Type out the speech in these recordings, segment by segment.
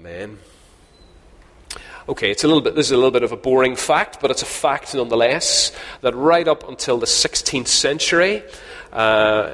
Amen. Okay, it's a little bit, this is a little bit of a boring fact, but it's a fact nonetheless that right up until the 16th century, uh,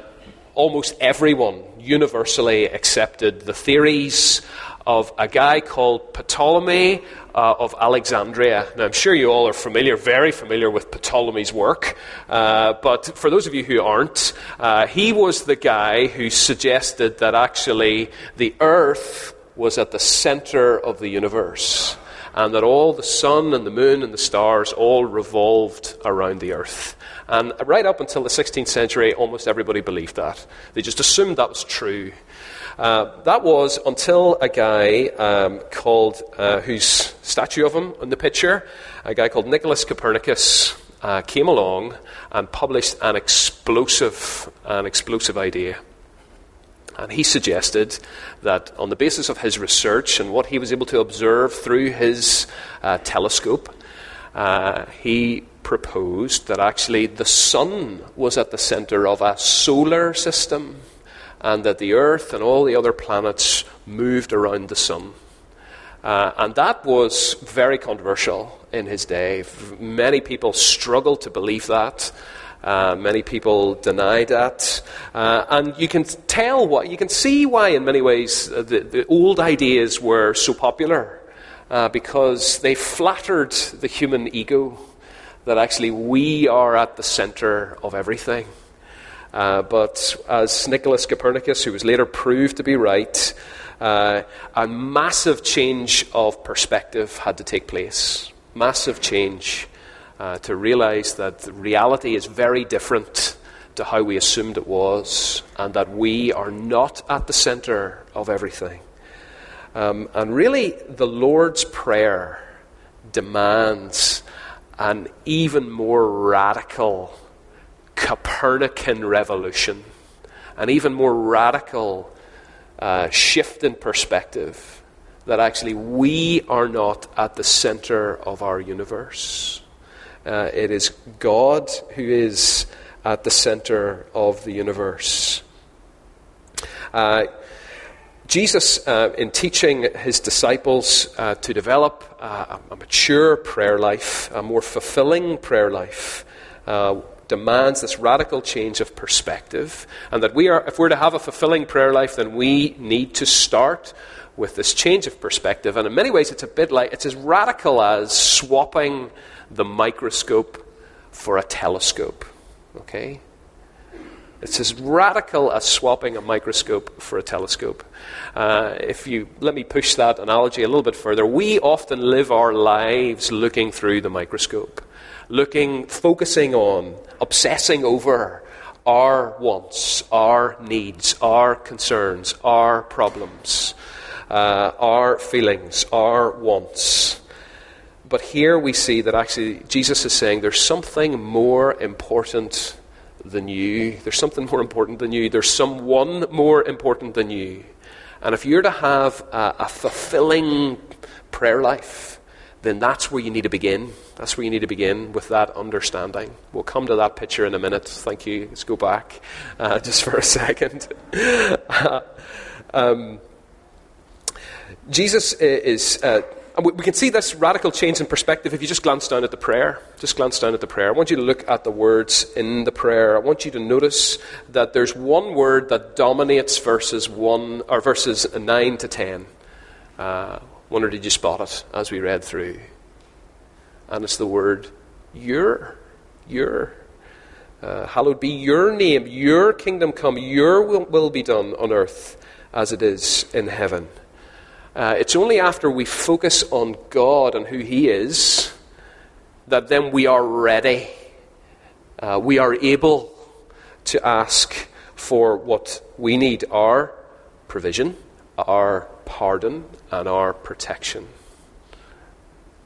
almost everyone universally accepted the theories of a guy called Ptolemy uh, of Alexandria. Now, I'm sure you all are familiar, very familiar with Ptolemy's work, uh, but for those of you who aren't, uh, he was the guy who suggested that actually the earth was at the center of the universe and that all the sun and the moon and the stars all revolved around the earth. And right up until the 16th century, almost everybody believed that. They just assumed that was true. Uh, that was until a guy um, called, uh, whose statue of him in the picture, a guy called Nicholas Copernicus, uh, came along and published an explosive, an explosive idea. And he suggested that on the basis of his research and what he was able to observe through his uh, telescope, uh, he proposed that actually the sun was at the center of a solar system and that the earth and all the other planets moved around the sun. Uh, and that was very controversial in his day. Many people struggled to believe that. Uh, many people deny that. Uh, and you can tell what, you can see why, in many ways, uh, the, the old ideas were so popular. Uh, because they flattered the human ego that actually we are at the center of everything. Uh, but as Nicholas Copernicus, who was later proved to be right, uh, a massive change of perspective had to take place. Massive change uh, to realize that reality is very different to how we assumed it was, and that we are not at the center of everything. Um, and really, the Lord's Prayer demands an even more radical Copernican revolution, an even more radical uh, shift in perspective that actually we are not at the center of our universe. Uh, it is God who is at the center of the universe. Uh, Jesus, uh, in teaching his disciples uh, to develop uh, a mature prayer life, a more fulfilling prayer life, uh, demands this radical change of perspective. And that we are, if we're to have a fulfilling prayer life, then we need to start with this change of perspective. And in many ways, it's a bit like, it's as radical as swapping the microscope for a telescope. Okay? It's as radical as swapping a microscope for a telescope. Uh, if you let me push that analogy a little bit further, we often live our lives looking through the microscope, looking, focusing on, obsessing over our wants, our needs, our concerns, our problems, uh, our feelings, our wants. But here we see that actually Jesus is saying there's something more important than you. There's something more important than you. There's someone more important than you. And if you're to have a, a fulfilling prayer life, then that's where you need to begin. That's where you need to begin with that understanding. We'll come to that picture in a minute. Thank you. Let's go back uh, just for a second. um, Jesus is. Uh, and we, can see this radical change in perspective if you just glance down at the prayer. Just glance down at the prayer. I want you to look at the words in the prayer. I want you to notice that there's one word that dominates verses one or verses nine to ten. Uh, wonder did you spot it as we read through? And it's the word your, your. Uh, hallowed be your name, your kingdom come, your will, will be done on earth as it is in heaven. Uh, it's only after we focus on God and who He is that then we are ready. Uh, we are able to ask for what we need our provision, our pardon, and our protection.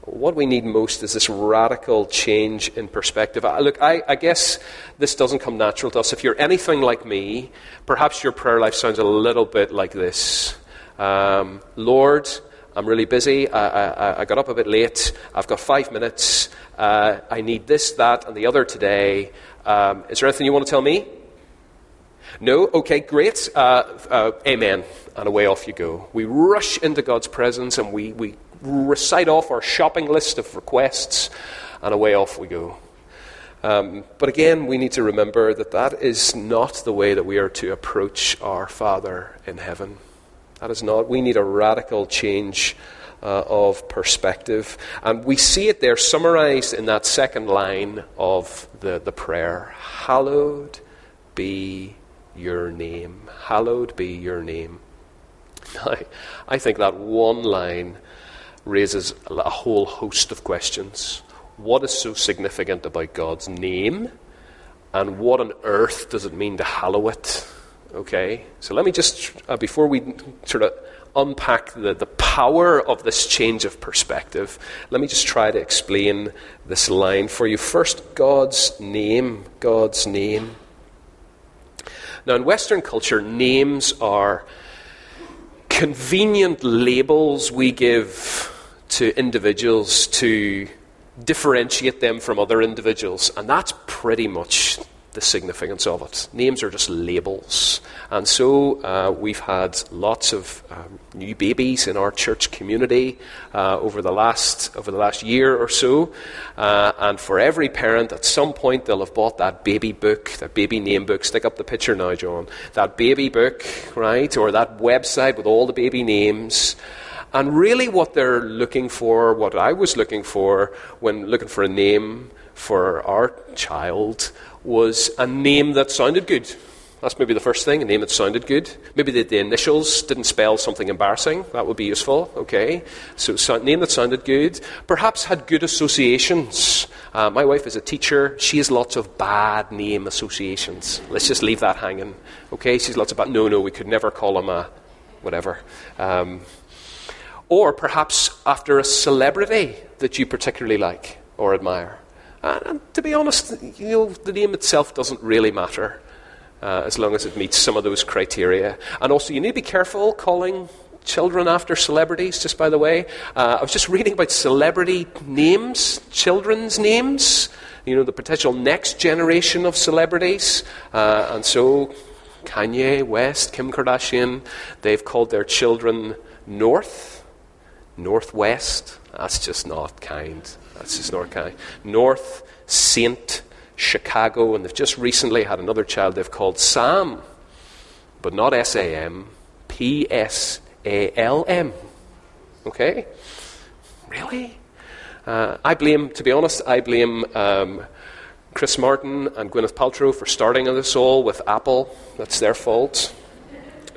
What we need most is this radical change in perspective. Uh, look, I, I, guess this doesn't come natural to us. If you're anything like me, perhaps your prayer life sounds a little bit like this. Um, Lord, I'm really busy. I, I, I, got up a bit late. I've got five minutes. Uh, I need this, that, and the other today. Um, is there anything you want to tell me? No? Okay, great. Uh, uh, amen. And away off you go. We rush into God's presence and we, we recite off our shopping list of requests, and away off we go. Um, but again, we need to remember that that is not the way that we are to approach our Father in heaven. That is not. We need a radical change uh, of perspective. And we see it there summarized in that second line of the, the prayer Hallowed be your name. Hallowed be your name. I, I think that one line raises a whole host of questions. What is so significant about God's name? And what on earth does it mean to hallow it? Okay? So let me just, uh, before we sort of unpack the, the power of this change of perspective, let me just try to explain this line for you. First, God's name. God's name. Now, in Western culture, names are convenient labels we give to individuals to differentiate them from other individuals. And that's pretty much the significance of it. Names are just labels. And so uh, we've had lots of um, new babies in our church community uh, over, the last, over the last year or so. Uh, and for every parent, at some point, they'll have bought that baby book, that baby name book. Stick up the picture now, John. That baby book, right? Or that website with all the baby names. And really, what they're looking for, what I was looking for when looking for a name for our child, was a name that sounded good. That's maybe the first thing, a name that sounded good. Maybe the, the initials didn't spell something embarrassing. That would be useful, okay? So, so name that sounded good. Perhaps had good associations. Uh, my wife is a teacher. She has lots of bad name associations. Let's just leave that hanging, okay? She's lots of bad. No, no, we could never call him a whatever. Um, or perhaps after a celebrity that you particularly like or admire. And, to be honest, you know, the name itself doesn't really matter uh, as long as it meets some of those criteria. And also, you need to be careful calling children after celebrities, just by the way. Uh, I was just reading about celebrity names, children's names, you know, the potential next generation of celebrities. Uh, and so, Kanye West, Kim Kardashian, they've called their children North, Northwest. That's just not kind. That's just North County. North, Saint, Chicago, and they've just recently had another child they've called Sam, but not S A M, P S A L M. Okay? Really? Uh, I blame, to be honest, I blame um, Chris Martin and Gwyneth Paltrow for starting this all with Apple. That's their fault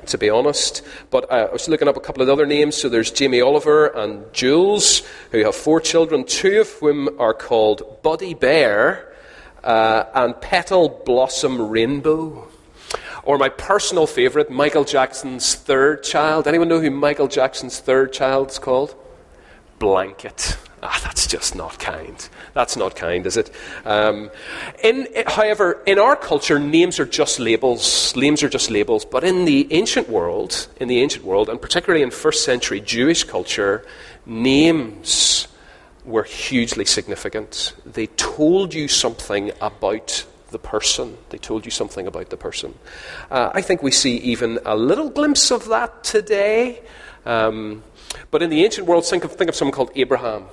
to be honest. But uh, I was looking up a couple of other names. So there's Jamie Oliver and Jules, who have four children, two of whom are called Buddy Bear uh, and Petal Blossom Rainbow. Or my personal favourite, Michael Jackson's third child. Anyone know who Michael Jackson's third child is called? Blanket. Ah, that's just not kind. That's not kind, is it? Um, in, however, in our culture, names are just labels. Names are just labels. But in the ancient world, in the ancient world, and particularly in first century Jewish culture, names were hugely significant. They told you something about the person. They told you something about the person. Uh, I think we see even a little glimpse of that today. Um, but in the ancient world, think of, think of someone called Abraham.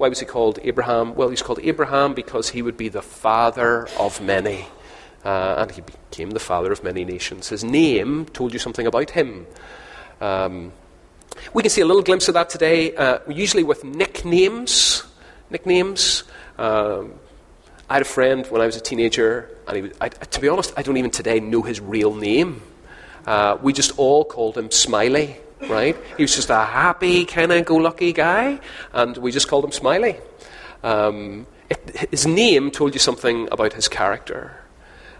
Why was he called Abraham? Well, he's called Abraham because he would be the father of many. Uh, and he became the father of many nations. His name told you something about him. Um, we can see a little glimpse of that today, uh, usually with nicknames. Nicknames. Um, I had a friend when I was a teenager, and he was, I, to be honest, I don't even today know his real name. Uh, we just all called him Smiley right? He was just a happy, kind of go lucky guy, and we just called him Smiley. Um, it, his name told you something about his character.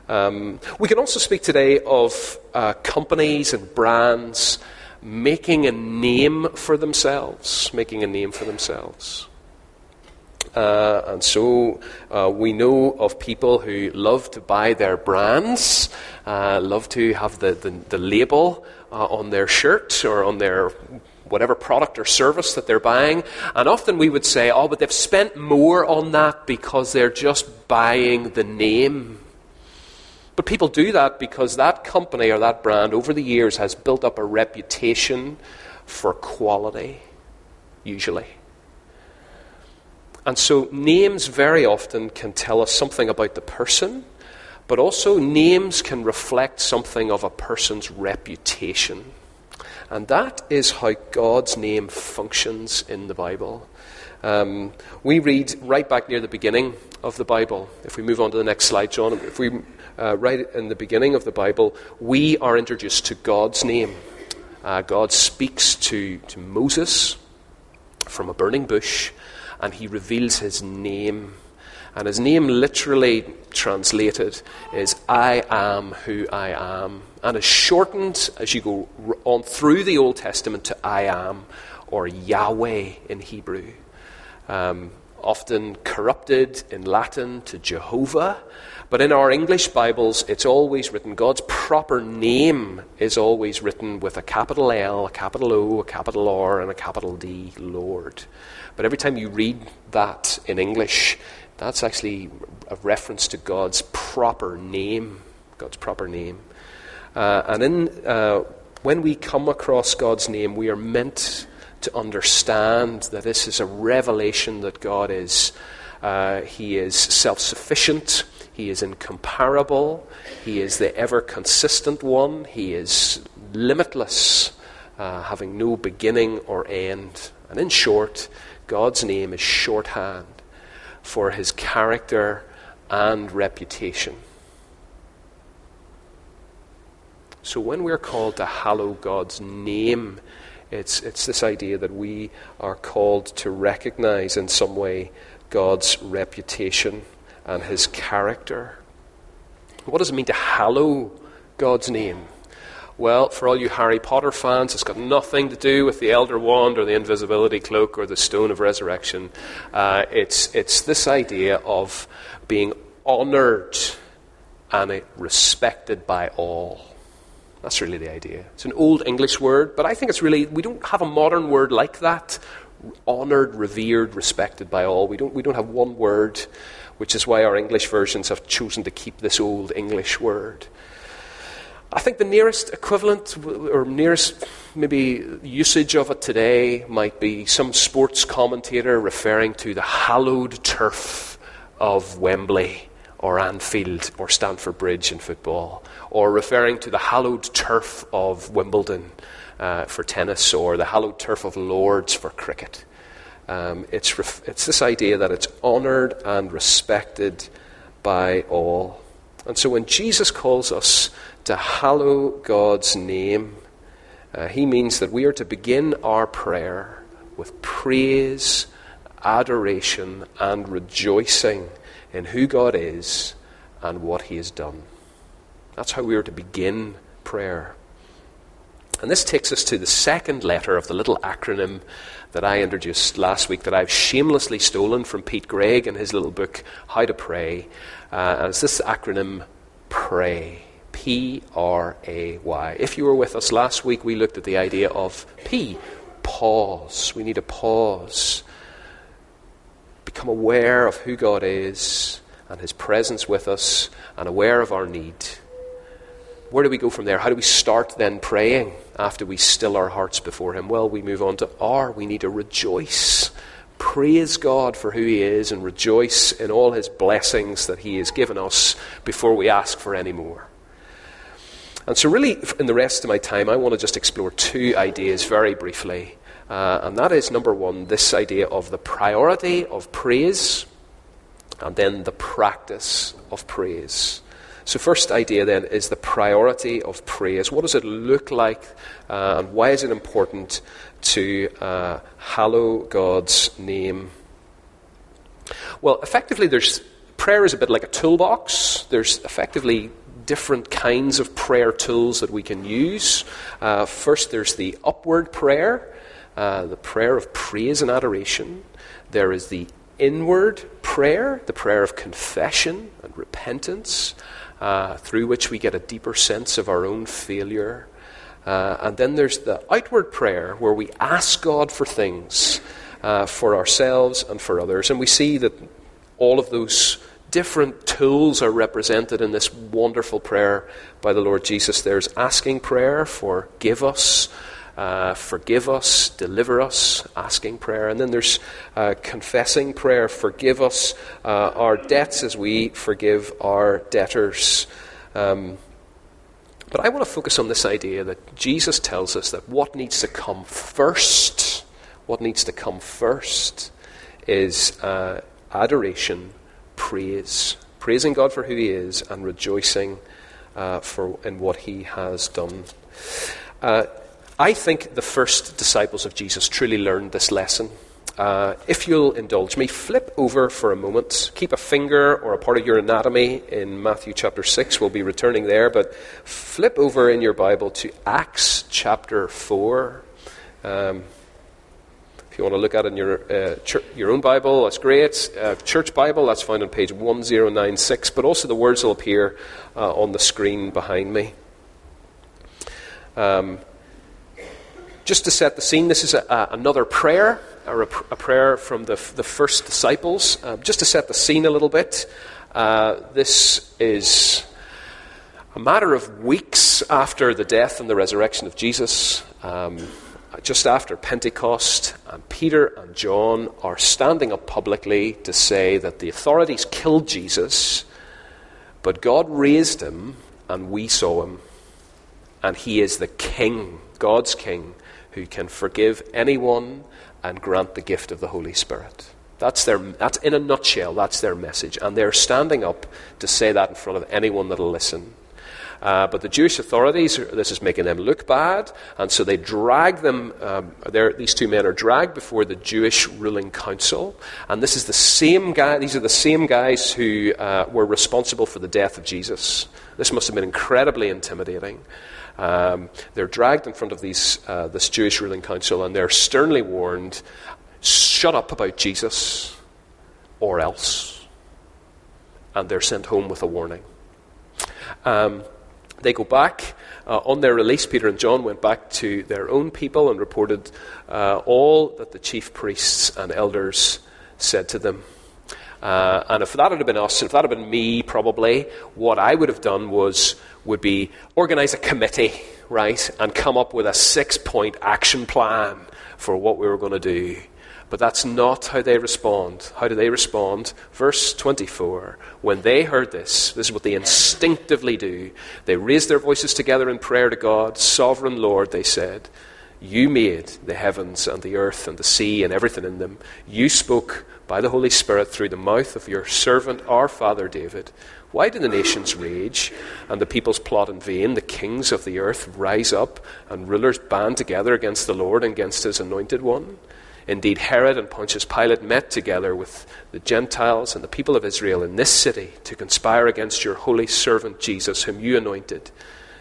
Um, we can also speak today of uh, companies and brands making a name for themselves, making a name for themselves. Uh, and so uh, we know of people who love to buy their brands, uh, love to have the, the, the label uh, on their shirt or on their whatever product or service that they're buying. And often we would say, oh, but they've spent more on that because they're just buying the name. But people do that because that company or that brand over the years has built up a reputation for quality, usually. And so names very often can tell us something about the person, but also names can reflect something of a person's reputation. And that is how God's name functions in the Bible. Um, we read right back near the beginning of the Bible. If we move on to the next slide, John, if we uh, right in the beginning of the Bible, we are introduced to God's name. Uh, God speaks to, to Moses from a burning bush, and he reveals his name. And his name, literally translated, is I am who I am. And is shortened as you go on through the Old Testament to I am, or Yahweh in Hebrew. Um, often corrupted in Latin to Jehovah. But in our English Bibles, it's always written, God's proper name is always written with a capital L, a capital O, a capital R, and a capital D, Lord. But every time you read that in English, that's actually a reference to God's proper name. God's proper name. Uh, and in, uh, when we come across God's name, we are meant to understand that this is a revelation that God is. Uh, he is self sufficient. He is incomparable. He is the ever consistent one. He is limitless, uh, having no beginning or end. And in short, God's name is shorthand for his character and reputation. So when we're called to hallow God's name, it's, it's this idea that we are called to recognize in some way God's reputation and his character. What does it mean to hallow God's name? Well, for all you Harry Potter fans, it's got nothing to do with the Elder Wand or the Invisibility Cloak or the Stone of Resurrection. Uh, it's, it's this idea of being honored and respected by all. That's really the idea. It's an old English word, but I think it's really, we don't have a modern word like that. Honored, revered, respected by all. We don't, we don't have one word which is why our English versions have chosen to keep this old English word. I think the nearest equivalent, or nearest maybe usage of it today, might be some sports commentator referring to the hallowed turf of Wembley or Anfield or Stamford Bridge in football, or referring to the hallowed turf of Wimbledon uh, for tennis or the hallowed turf of Lords for cricket. Um, it's, ref- it's this idea that it's honored and respected by all. And so when Jesus calls us to hallow God's name, uh, he means that we are to begin our prayer with praise, adoration, and rejoicing in who God is and what he has done. That's how we are to begin prayer. And this takes us to the second letter of the little acronym that I introduced last week that I've shamelessly stolen from Pete Greig in his little book, How to Pray. Uh, and it's this acronym, PRAY. P R A Y. If you were with us last week, we looked at the idea of P, pause. We need a pause. Become aware of who God is and His presence with us and aware of our need. Where do we go from there? How do we start then praying after we still our hearts before Him? Well, we move on to R. We need to rejoice. Praise God for who He is and rejoice in all His blessings that He has given us before we ask for any more. And so, really, in the rest of my time, I want to just explore two ideas very briefly. Uh, and that is number one, this idea of the priority of praise, and then the practice of praise. So, first idea then is the priority of praise. What does it look like, uh, and why is it important to uh, hallow God's name? Well, effectively, there's prayer is a bit like a toolbox. There's effectively different kinds of prayer tools that we can use. Uh, first, there's the upward prayer, uh, the prayer of praise and adoration. There is the inward prayer, the prayer of confession and repentance uh, through which we get a deeper sense of our own failure. Uh, and then there's the outward prayer where we ask God for things uh, for ourselves and for others. And we see that all of those different tools are represented in this wonderful prayer by the Lord Jesus. There's asking prayer for give us, uh, forgive us, deliver us, asking prayer. And then there's uh, confessing prayer, forgive us uh, our debts as we forgive our debtors. Um, but I want to focus on this idea that Jesus tells us that what needs to come first, what needs to come first, is uh, adoration praise, praising God for who He is and rejoicing uh, for in what He has done. Uh, I think the first disciples of Jesus truly learned this lesson. Uh, if you'll indulge me, flip over for a moment. Keep a finger or a part of your anatomy in Matthew chapter 6. We'll be returning there, but flip over in your Bible to Acts chapter 4. Um, if you want to look at it in your, uh, your own Bible, that's great. Uh, church Bible, that's found on page 1096, but also the words will appear uh, on the screen behind me. Um, just to set the scene, this is a, a, another prayer, or a, a, prayer from the, the first disciples. Uh, just to set the scene a little bit, uh, this is a matter of weeks after the death and the resurrection of Jesus. Um, just after Pentecost, and Peter and John are standing up publicly to say that the authorities killed Jesus, but God raised him, and we saw him. And he is the King, God's King, who can forgive anyone and grant the gift of the Holy Spirit. That's, their, that's in a nutshell, that's their message. And they're standing up to say that in front of anyone that'll listen. Uh, but the Jewish authorities, this is making them look bad, and so they drag them. Um, these two men are dragged before the Jewish ruling council, and this is the same guy. These are the same guys who uh, were responsible for the death of Jesus. This must have been incredibly intimidating. Um, they're dragged in front of these, uh, this Jewish ruling council, and they're sternly warned: "Shut up about Jesus, or else." And they're sent home with a warning. Um, they go back. Uh, on their release, Peter and John went back to their own people and reported uh, all that the chief priests and elders said to them. Uh, and if that had been us, if that had been me, probably, what I would have done was would be organize a committee, right, and come up with a six-point action plan for what we were going to do. But that's not how they respond. How do they respond? Verse 24. When they heard this, this is what they instinctively do. They raised their voices together in prayer to God. Sovereign Lord, they said, You made the heavens and the earth and the sea and everything in them. You spoke by the Holy Spirit through the mouth of your servant, our father David. Why do the nations rage and the peoples plot in vain? The kings of the earth rise up and rulers band together against the Lord and against his anointed one. Indeed, Herod and Pontius Pilate met together with the Gentiles and the people of Israel in this city to conspire against your holy servant Jesus, whom you anointed.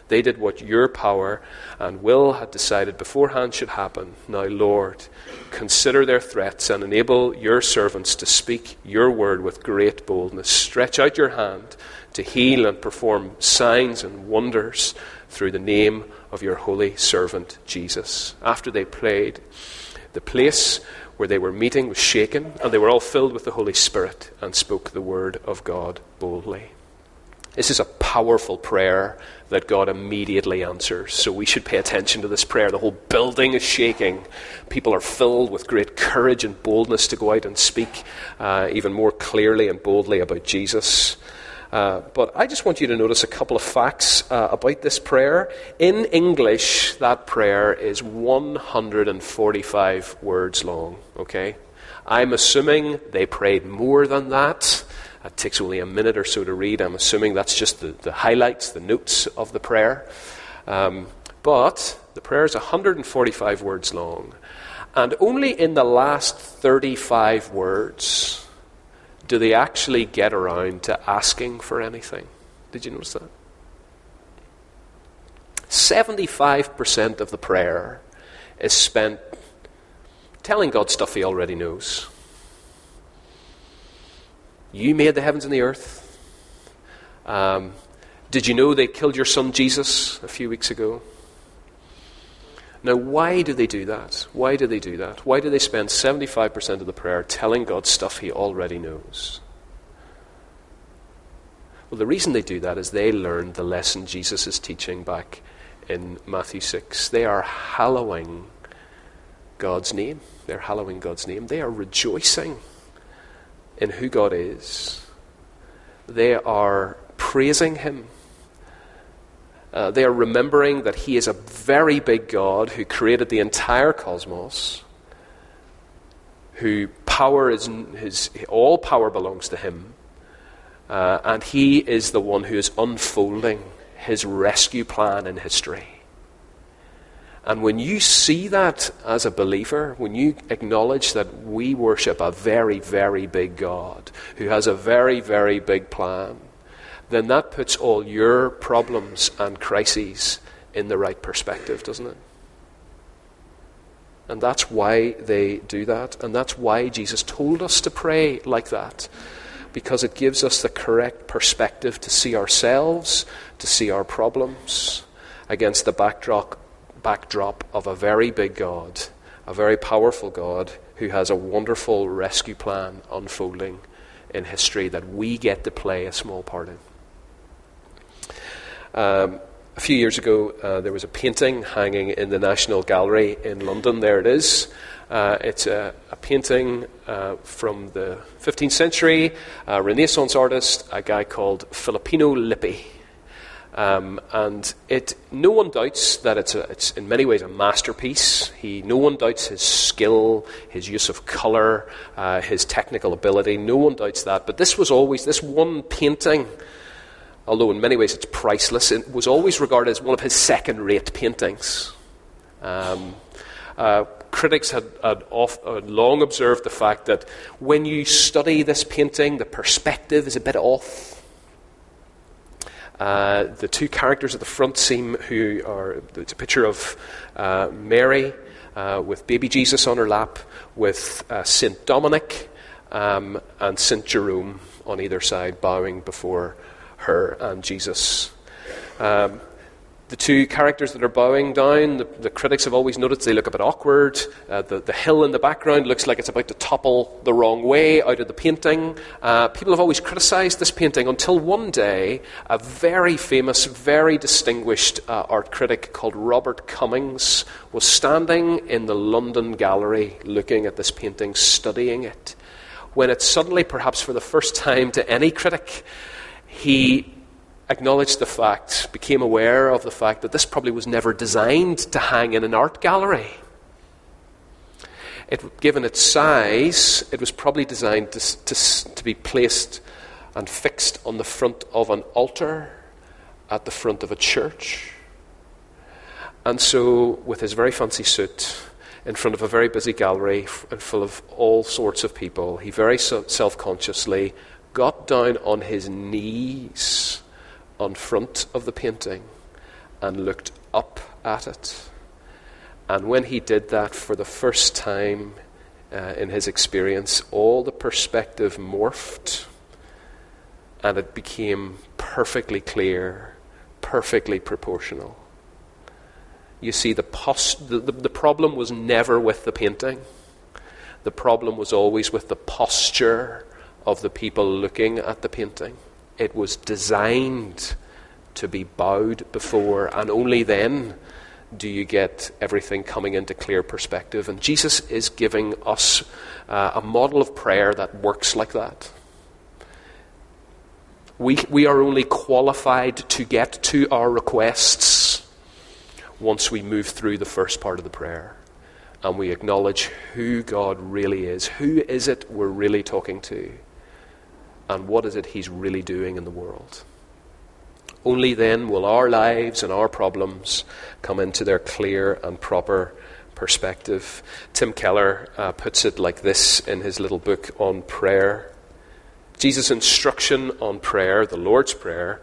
They did what your power and will had decided beforehand should happen. Now, Lord, consider their threats and enable your servants to speak your word with great boldness. Stretch out your hand to heal and perform signs and wonders through the name of your holy servant Jesus. After they prayed, the place where they were meeting was shaken, and they were all filled with the Holy Spirit and spoke the word of God boldly. This is a powerful prayer that God immediately answers. So we should pay attention to this prayer. The whole building is shaking. People are filled with great courage and boldness to go out and speak uh, even more clearly and boldly about Jesus. Uh, but I just want you to notice a couple of facts uh, about this prayer. In English, that prayer is 145 words long, okay? I'm assuming they prayed more than that. It takes only a minute or so to read. I'm assuming that's just the, the highlights, the notes of the prayer. Um, but the prayer is 145 words long. And only in the last 35 words do they actually get around to asking for anything? Did you notice that? 75% of the prayer is spent telling God stuff he already knows. You made the heavens and the earth. Um, did you know they killed your son Jesus a few weeks ago? Now, why do they do that? Why do they do that? Why do they spend 75% of the prayer telling God stuff he already knows? Well, the reason they do that is they learned the lesson Jesus is teaching back in Matthew 6. They are hallowing God's name. They're hallowing God's name. They are rejoicing in who God is. They are praising Him. Uh, they are remembering that He is a very big God who created the entire cosmos, who power is his, all power belongs to Him, uh, and He is the one who is unfolding His rescue plan in history. And when you see that as a believer, when you acknowledge that we worship a very, very big God who has a very, very big plan, then that puts all your problems and crises in the right perspective, doesn't it? And that's why they do that. And that's why Jesus told us to pray like that. Because it gives us the correct perspective to see ourselves, to see our problems against the backdrop, backdrop of a very big God, a very powerful God who has a wonderful rescue plan unfolding in history that we get to play a small part in. Um, a few years ago, uh, there was a painting hanging in the National Gallery in London. There it is. Uh, it's a, a painting uh, from the 15th century, a Renaissance artist, a guy called Filippino Lippi. Um, and it, no one doubts that it's, a, it's in many ways a masterpiece. He, no one doubts his skill, his use of colour, uh, his technical ability. No one doubts that. But this was always, this one painting although in many ways it's priceless, it was always regarded as one of his second rate paintings. Um, uh, critics had, had, off, had, long observed the fact that when you study this painting, the perspective is a bit off. Uh, the two characters at the front seem who are it's a picture of uh, Mary uh, with baby Jesus on her lap, with uh, Saint Dominic um, and Saint Jerome on either side, bowing before her and Jesus. Um, the two characters that are bowing down, the, the, critics have always noticed they look a bit awkward. Uh, the, the, hill in the background looks like it's about to topple the wrong way out of the painting. Uh, people have always criticized this painting until one day a very famous, very distinguished uh, art critic called Robert Cummings was standing in the London gallery looking at this painting, studying it, when it suddenly, perhaps for the first time to any critic, he acknowledged the fact, became aware of the fact that this probably was never designed to hang in an art gallery. It, given its size, it was probably designed to, to, to be placed and fixed on the front of an altar at the front of a church. And so, with his very fancy suit, in front of a very busy gallery and full of all sorts of people, he very self consciously got down on his knees on front of the painting and looked up at it. And when he did that for the first time uh, in his experience, all the perspective morphed and it became perfectly clear, perfectly proportional. You see, the, post- the, the, the problem was never with the painting, the problem was always with the posture of the people looking at the painting. It was designed to be bowed before, and only then do you get everything coming into clear perspective. And Jesus is giving us uh, a model of prayer that works like that. We, we are only qualified to get to our requests once we move through the first part of the prayer and we acknowledge who God really is. Who is it we're really talking to? And what is it He's really doing in the world. Only then will our lives and our problems come into their clear and proper perspective. Tim Keller uh, puts it like this in his little book on prayer Jesus' instruction on prayer, the Lord's Prayer,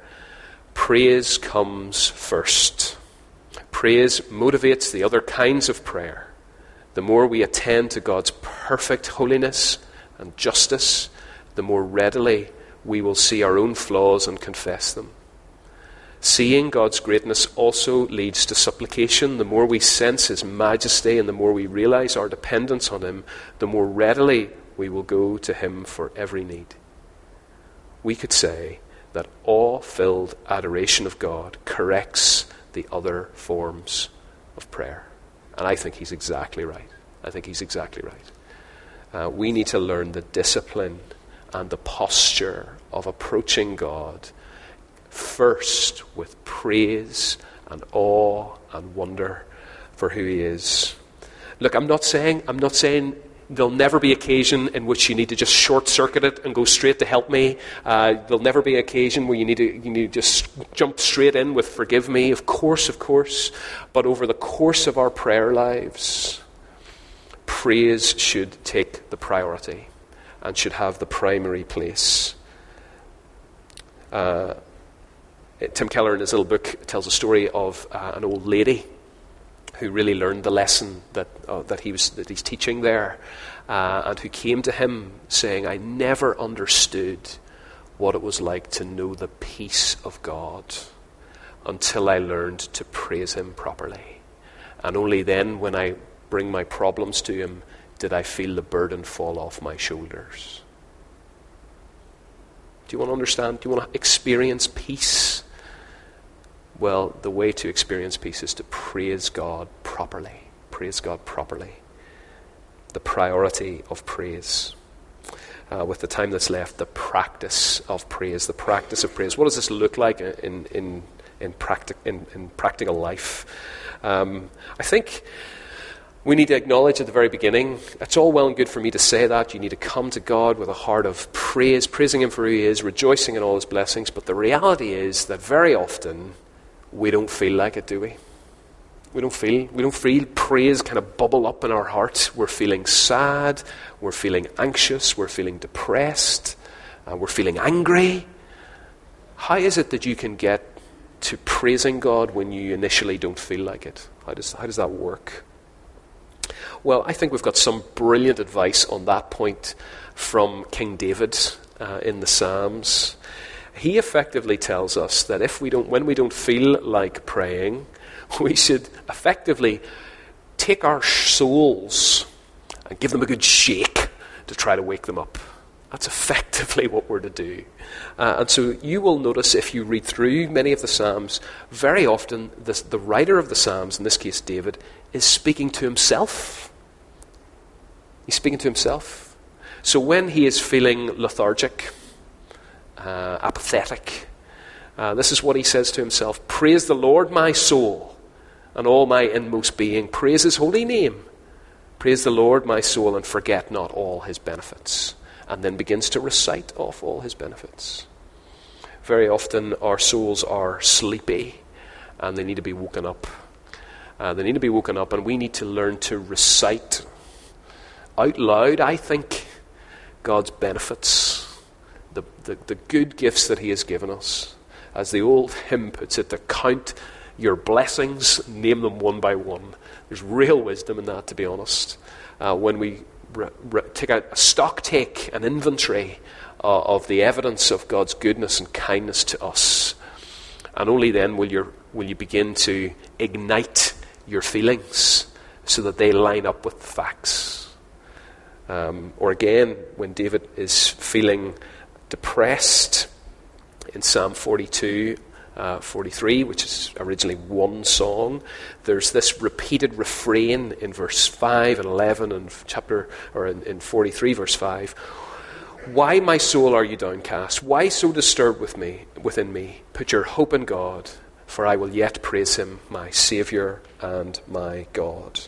praise comes first. Praise motivates the other kinds of prayer. The more we attend to God's perfect holiness and justice, the more readily we will see our own flaws and confess them. Seeing God's greatness also leads to supplication. The more we sense His majesty and the more we realize our dependence on Him, the more readily we will go to Him for every need. We could say, that awe filled adoration of God corrects the other forms of prayer. And I think he's exactly right. I think he's exactly right. Uh, we need to learn the discipline and the posture of approaching God first with praise and awe and wonder for who he is. Look, I'm not saying I'm not saying there'll never be occasion in which you need to just short circuit it and go straight to help me. Uh, there'll never be occasion where you need to you need to just jump straight in with forgive me. Of course, of course. But over the course of our prayer lives, praise should take the priority and should have the primary place. Uh, Tim Keller, in his little book, tells a story of uh, an old lady who really learned the lesson that, uh, that, he was, that he's teaching there, uh, and who came to him saying, I never understood what it was like to know the peace of God until I learned to praise Him properly. And only then, when I bring my problems to Him, did I feel the burden fall off my shoulders. Do you want to understand? Do you want to experience peace? Well, the way to experience peace is to praise God properly. Praise God properly. The priority of praise. Uh, with the time that's left, the practice of praise. The practice of praise. What does this look like in, in, in, practic- in, in practical life? Um, I think we need to acknowledge at the very beginning, it's all well and good for me to say that. You need to come to God with a heart of praise, praising Him for who He is, rejoicing in all His blessings. But the reality is that very often we don't feel like it, do we? We don't feel we don't feel praise kind of bubble up in our hearts. We're feeling sad, we're feeling anxious, we're feeling depressed, uh, we're feeling angry. How is it that you can get to praising God when you initially don't feel like it? How does, how does that work? Well, I think we've got some brilliant advice on that point from King David uh, in the Psalms he effectively tells us that if we don't, when we don't feel like praying, we should effectively take our souls and give them a good shake to try to wake them up. That's effectively what we're to do. Uh, and so you will notice if you read through many of the Psalms, very often this, the writer of the Psalms, in this case David, is speaking to himself. He's speaking to himself. So when he is feeling lethargic, uh, apathetic. Uh, this is what he says to himself Praise the Lord, my soul, and all my inmost being. Praise his holy name. Praise the Lord, my soul, and forget not all his benefits. And then begins to recite off all his benefits. Very often our souls are sleepy and they need to be woken up. Uh, they need to be woken up, and we need to learn to recite out loud, I think, God's benefits the, the, the good gifts that He has given us. As the old hymn puts it, to count your blessings, name them one by one. There's real wisdom in that, to be honest. Uh, when we take a, a stock take, an inventory uh, of the evidence of God's goodness and kindness to us, and only then will, you will you begin to ignite your feelings so that they line up with the facts. Um, or again, when David is feeling depressed in Psalm 42, uh, 43, which is originally one song. There's this repeated refrain in verse 5 and 11 and chapter, or in, in 43, verse 5. Why, my soul, are you downcast? Why so disturbed with me, within me? Put your hope in God, for I will yet praise him, my Saviour and my God.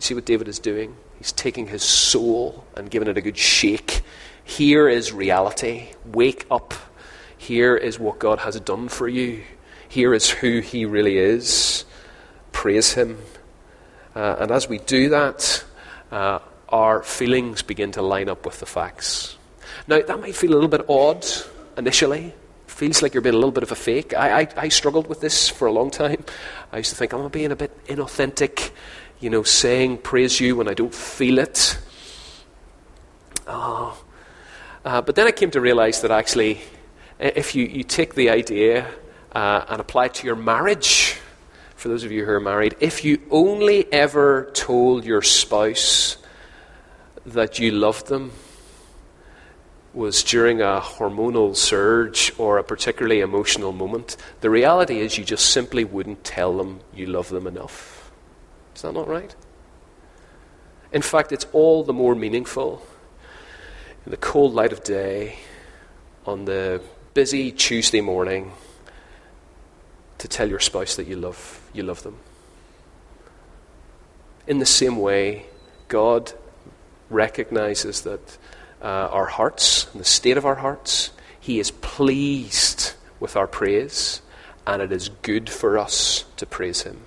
See what David is doing? He's taking his soul and giving it a good shake here is reality. Wake up. Here is what God has done for you. Here is who He really is. Praise Him. Uh, and as we do that, uh, our feelings begin to line up with the facts. Now, that might feel a little bit odd initially. Feels like you're being a little bit of a fake. I, I, I struggled with this for a long time. I used to think, I'm being a bit inauthentic, you know, saying praise you when I don't feel it. Oh, uh, but then I came to realize that actually, if you, you take the idea uh, and apply it to your marriage, for those of you who are married, if you only ever told your spouse that you loved them, was during a hormonal surge or a particularly emotional moment, the reality is you just simply wouldn't tell them you love them enough. Is that not right? In fact, it's all the more meaningful in the cold light of day, on the busy Tuesday morning, to tell your spouse that you love, you love them. In the same way, God recognizes that uh, our hearts, the state of our hearts, He is pleased with our praise, and it is good for us to praise Him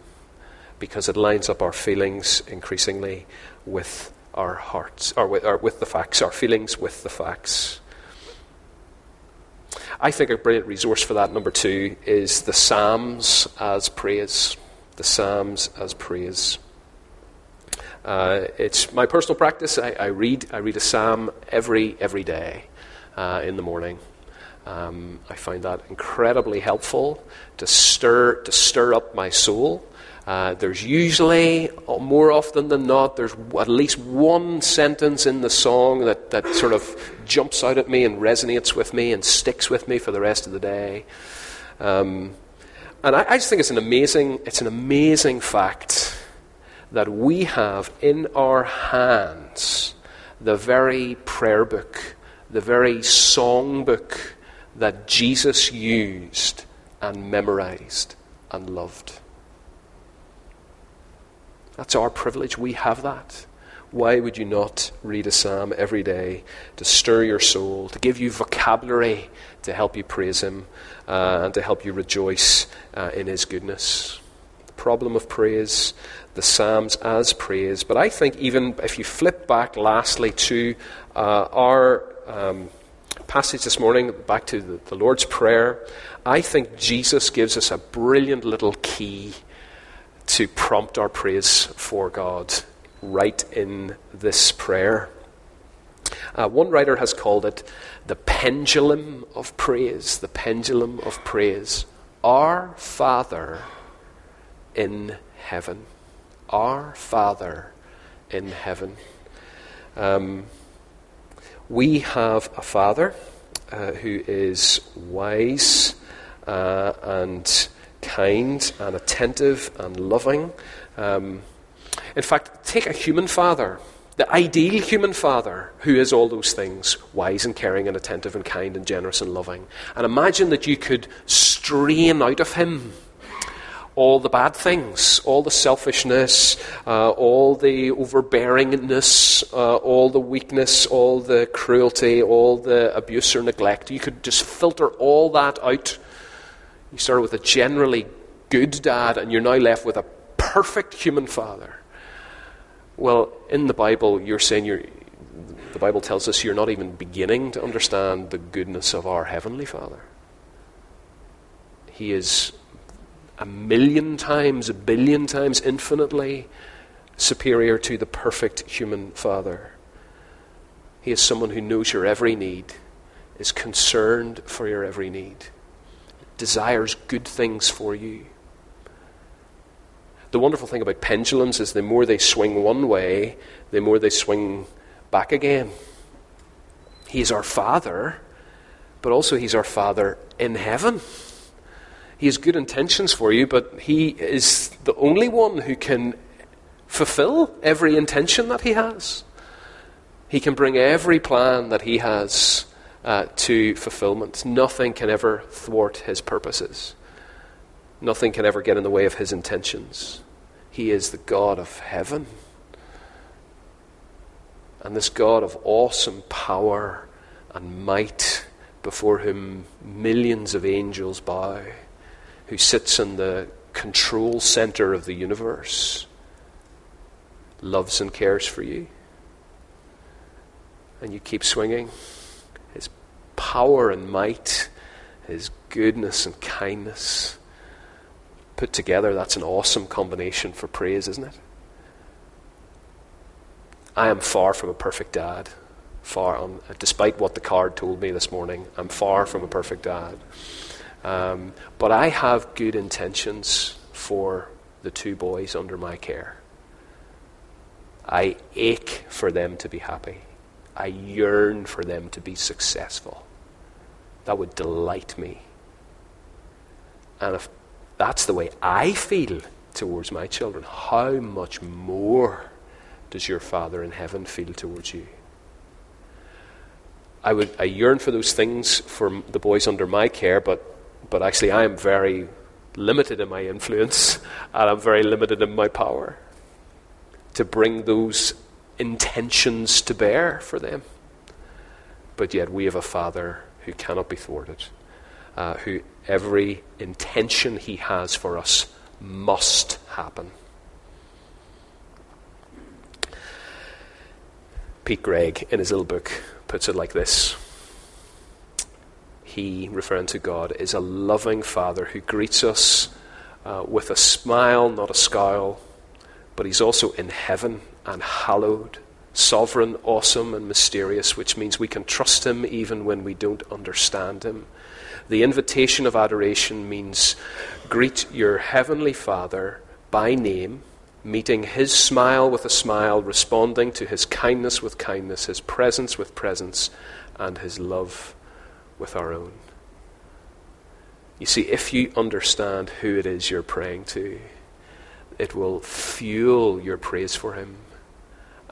because it lines up our feelings increasingly with our hearts, or with, or with the facts, our feelings with the facts. I think a brilliant resource for that, number two, is the Psalms as praise. The Psalms as praise. Uh, it's my personal practice. I, I, read I read a psalm every every day uh, in the morning. Um, I find that incredibly helpful to stir to stir up my soul. Uh, there's usually, more often than not, there's at least one sentence in the song that, that sort of jumps out at me and resonates with me and sticks with me for the rest of the day. Um, and I, I just think it's an amazing, it's an amazing fact that we have in our hands the very prayer book, the very song book that Jesus used and memorized and loved. That's our privilege. We have that. Why would you not read a psalm every day to stir your soul, to give you vocabulary to help you praise Him, uh, and to help you rejoice uh, in His goodness? The problem of praise, the Psalms as praise. But I think even if you flip back lastly to uh, our um, passage this morning, back to the, the Lord's Prayer, I think Jesus gives us a brilliant little key to prompt our praise for God right in this prayer. Uh, one writer has called it the pendulum of praise, the pendulum of praise. Our Father in heaven. Our Father in heaven. Um, we have a Father uh, who is wise uh, and kind and attentive and loving. Um, in fact, take a human father, the ideal human father, who is all those things wise and caring and attentive and kind and generous and loving. And imagine that you could strain out of him all the bad things, all the selfishness, uh, all the overbearingness, uh, all the weakness, all the cruelty, all the abuse or neglect. You could just filter all that out you started with a generally good dad, and you're now left with a perfect human father. Well, in the Bible, you're saying you're, the Bible tells us you're not even beginning to understand the goodness of our Heavenly Father. He is a million times, a billion times, infinitely superior to the perfect human Father. He is someone who knows your every need, is concerned for your every need desires good things for you. The wonderful thing about pendulums is the more they swing one way, the more they swing back again. He's our Father, but also He's our Father in heaven. He has good intentions for you, but He is the only one who can fulfill every intention that He has. He can bring every plan that He has uh, to fulfillment. Nothing can ever thwart his purposes, nothing can ever get in the way of his intentions. He is the God of heaven. And this God of awesome power and might, before whom millions of angels bow, who sits in the control center of the universe, loves and cares for you. And you keep swinging power and might, His goodness and kindness. Put together, that's an awesome combination for praise, isn't it? I am far from a perfect dad. Far on, despite what the card told me this morning, I'm far from a perfect dad. Um, but I have good intentions for the two boys under my care. I ache for them to be happy. I yearn for them to be successful. That would delight me. And if that's the way I feel towards my children, how much more does your Father in heaven feel towards you? I would I yearn for those things for the boys under my care, but but actually I am very limited in my influence and I'm very limited in my power to bring those intentions to bear for them. But yet we have a Father who cannot be thwarted, uh, who every intention he has for us must happen. Pete Greig, in his little book, puts it like this He, referring to God, is a loving Father who greets us uh, with a smile, not a scowl, but He's also in heaven and hallowed, sovereign, awesome, and mysterious, which means we can trust Him even when we don't understand Him. The invitation of adoration means greet your heavenly Father by name, meeting His smile with a smile, responding to His kindness with kindness, His presence with presence, and His love with our own. You see, if you understand who it is you're praying to, it will fuel your praise for Him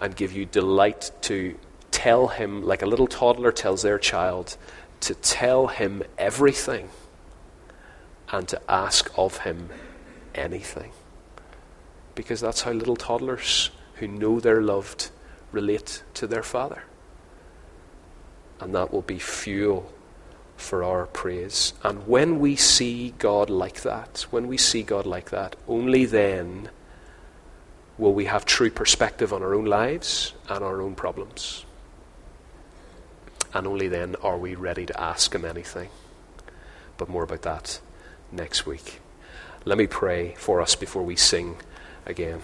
and give you delight to tell Him, like a little toddler tells their child, to tell him everything and to ask of him anything. Because that's how little toddlers who know they're loved relate to their father. And that will be fuel for our praise. And when we see God like that, when we see God like that, only then will we have true perspective on our own lives and our own problems and only then are we ready to ask Him anything. But more about that next week. Let me pray for us before we sing again.